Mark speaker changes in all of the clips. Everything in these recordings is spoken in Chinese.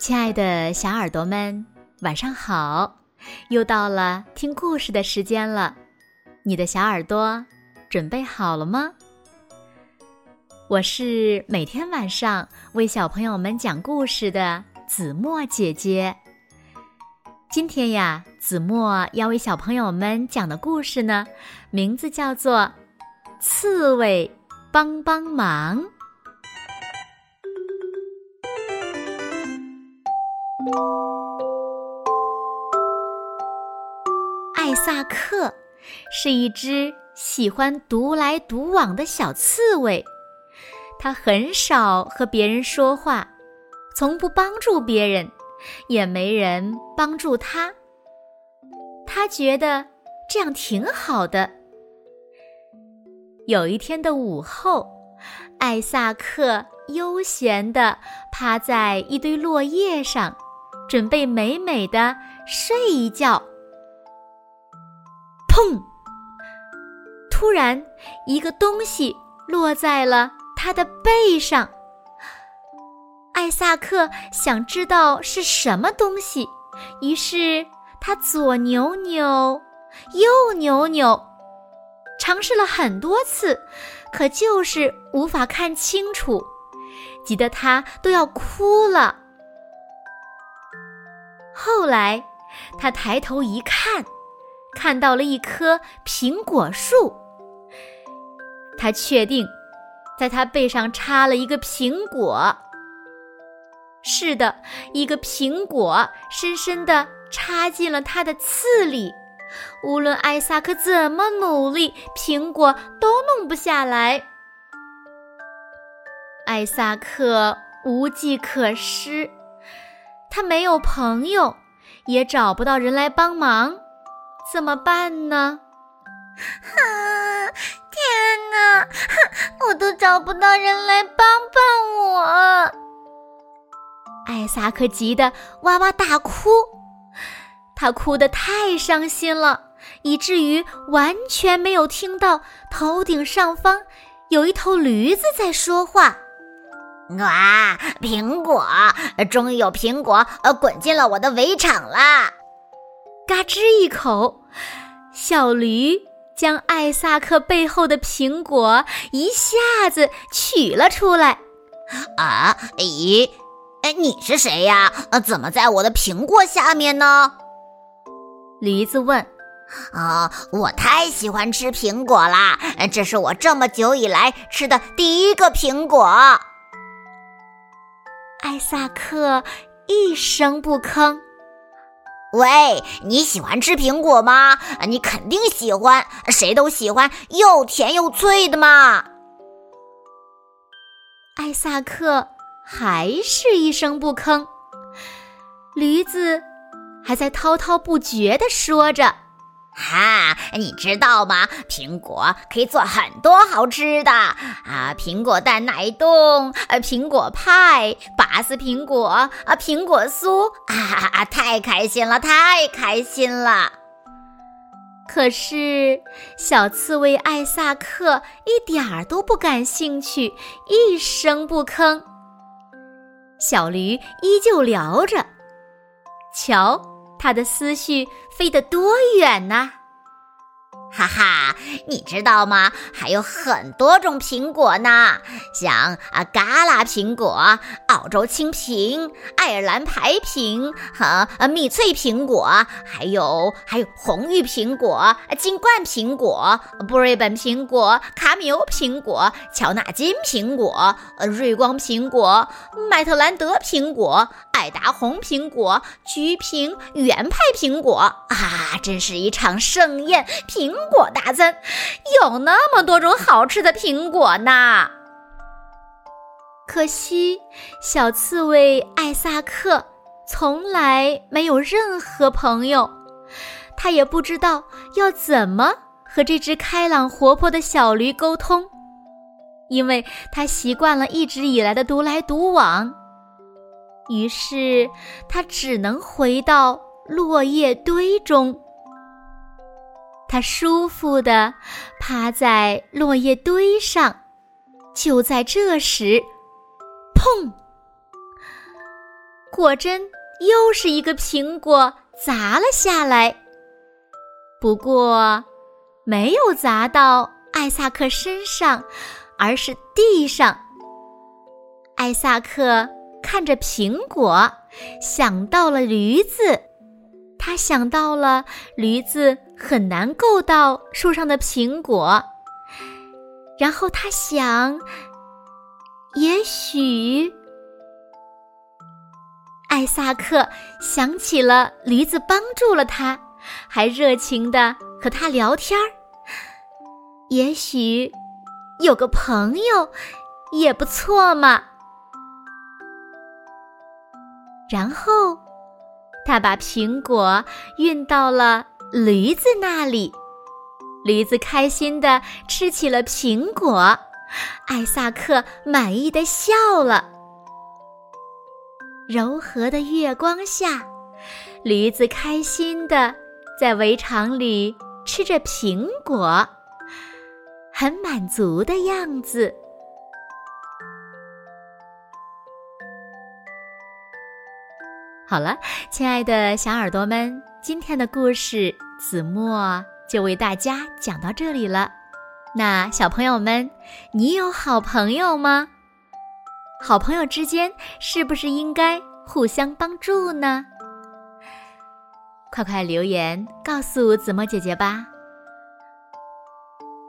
Speaker 1: 亲爱的小耳朵们，晚上好！又到了听故事的时间了，你的小耳朵准备好了吗？我是每天晚上为小朋友们讲故事的子墨姐姐。今天呀，子墨要为小朋友们讲的故事呢，名字叫做《刺猬帮帮忙》。艾萨克是一只喜欢独来独往的小刺猬，它很少和别人说话，从不帮助别人，也没人帮助它。他觉得这样挺好的。有一天的午后，艾萨克悠闲地趴在一堆落叶上。准备美美的睡一觉。砰！突然，一个东西落在了他的背上。艾萨克想知道是什么东西，于是他左扭扭，右扭扭，尝试了很多次，可就是无法看清楚，急得他都要哭了。后来，他抬头一看，看到了一棵苹果树。他确定，在他背上插了一个苹果。是的，一个苹果深深地插进了他的刺里。无论艾萨克怎么努力，苹果都弄不下来。艾萨克无计可施。他没有朋友，也找不到人来帮忙，怎么办呢？
Speaker 2: 啊天哪，我都找不到人来帮帮我！
Speaker 1: 艾萨克急得哇哇大哭，他哭得太伤心了，以至于完全没有听到头顶上方有一头驴子在说话。
Speaker 2: 哇！苹果，终于有苹果呃滚进了我的围场啦！
Speaker 1: 嘎吱一口，小驴将艾萨克背后的苹果一下子取了出来。
Speaker 2: 啊？咦？哎，你是谁呀？呃，怎么在我的苹果下面呢？
Speaker 1: 驴子问。
Speaker 2: 啊，我太喜欢吃苹果啦！这是我这么久以来吃的第一个苹果。
Speaker 1: 艾萨克一声不吭。
Speaker 2: 喂，你喜欢吃苹果吗？你肯定喜欢，谁都喜欢又甜又脆的嘛。
Speaker 1: 艾萨克还是一声不吭。驴子还在滔滔不绝的说着。
Speaker 2: 哈，你知道吗？苹果可以做很多好吃的啊！苹果蛋奶冻，呃，苹果派，拔丝苹果，啊，苹果酥，啊，太开心了，太开心了！
Speaker 1: 可是小刺猬艾萨克一点儿都不感兴趣，一声不吭。小驴依旧聊着，瞧。他的思绪飞得多远呢？
Speaker 2: 哈哈，你知道吗？还有很多种苹果呢，像啊嘎啦苹果、澳洲青苹、爱尔兰白苹和啊蜜脆苹果，还有还有红玉苹果、金冠苹果、布瑞本苹果、卡米欧苹果、乔纳金苹果、呃瑞光苹果、麦特兰德苹果、爱达红苹果、橘苹、原派苹果啊，真是一场盛宴！苹。苹果大餐，有那么多种好吃的苹果呢。
Speaker 1: 可惜，小刺猬艾萨克从来没有任何朋友，他也不知道要怎么和这只开朗活泼的小驴沟通，因为他习惯了一直以来的独来独往。于是，他只能回到落叶堆中。他舒服地趴在落叶堆上，就在这时，砰！果真又是一个苹果砸了下来。不过，没有砸到艾萨克身上，而是地上。艾萨克看着苹果，想到了驴子。他想到了驴子很难够到树上的苹果，然后他想，也许艾萨克想起了驴子帮助了他。还热情的和他聊天儿，也许有个朋友也不错嘛。然后他把苹果运到了驴子那里，驴子开心的吃起了苹果，艾萨克满意的笑了。柔和的月光下，驴子开心的。在围场里吃着苹果，很满足的样子。好了，亲爱的小耳朵们，今天的故事子墨就为大家讲到这里了。那小朋友们，你有好朋友吗？好朋友之间是不是应该互相帮助呢？快快留言告诉子墨姐姐吧！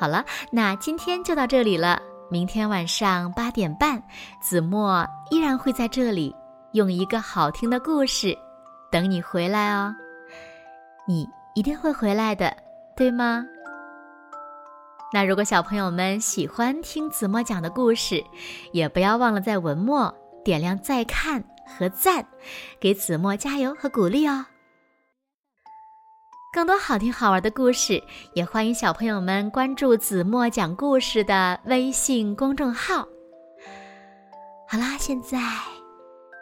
Speaker 1: 好了，那今天就到这里了。明天晚上八点半，子墨依然会在这里，用一个好听的故事等你回来哦。你一定会回来的，对吗？那如果小朋友们喜欢听子墨讲的故事，也不要忘了在文末点亮再看和赞，给子墨加油和鼓励哦。更多好听好玩的故事，也欢迎小朋友们关注子墨讲故事的微信公众号。好啦，现在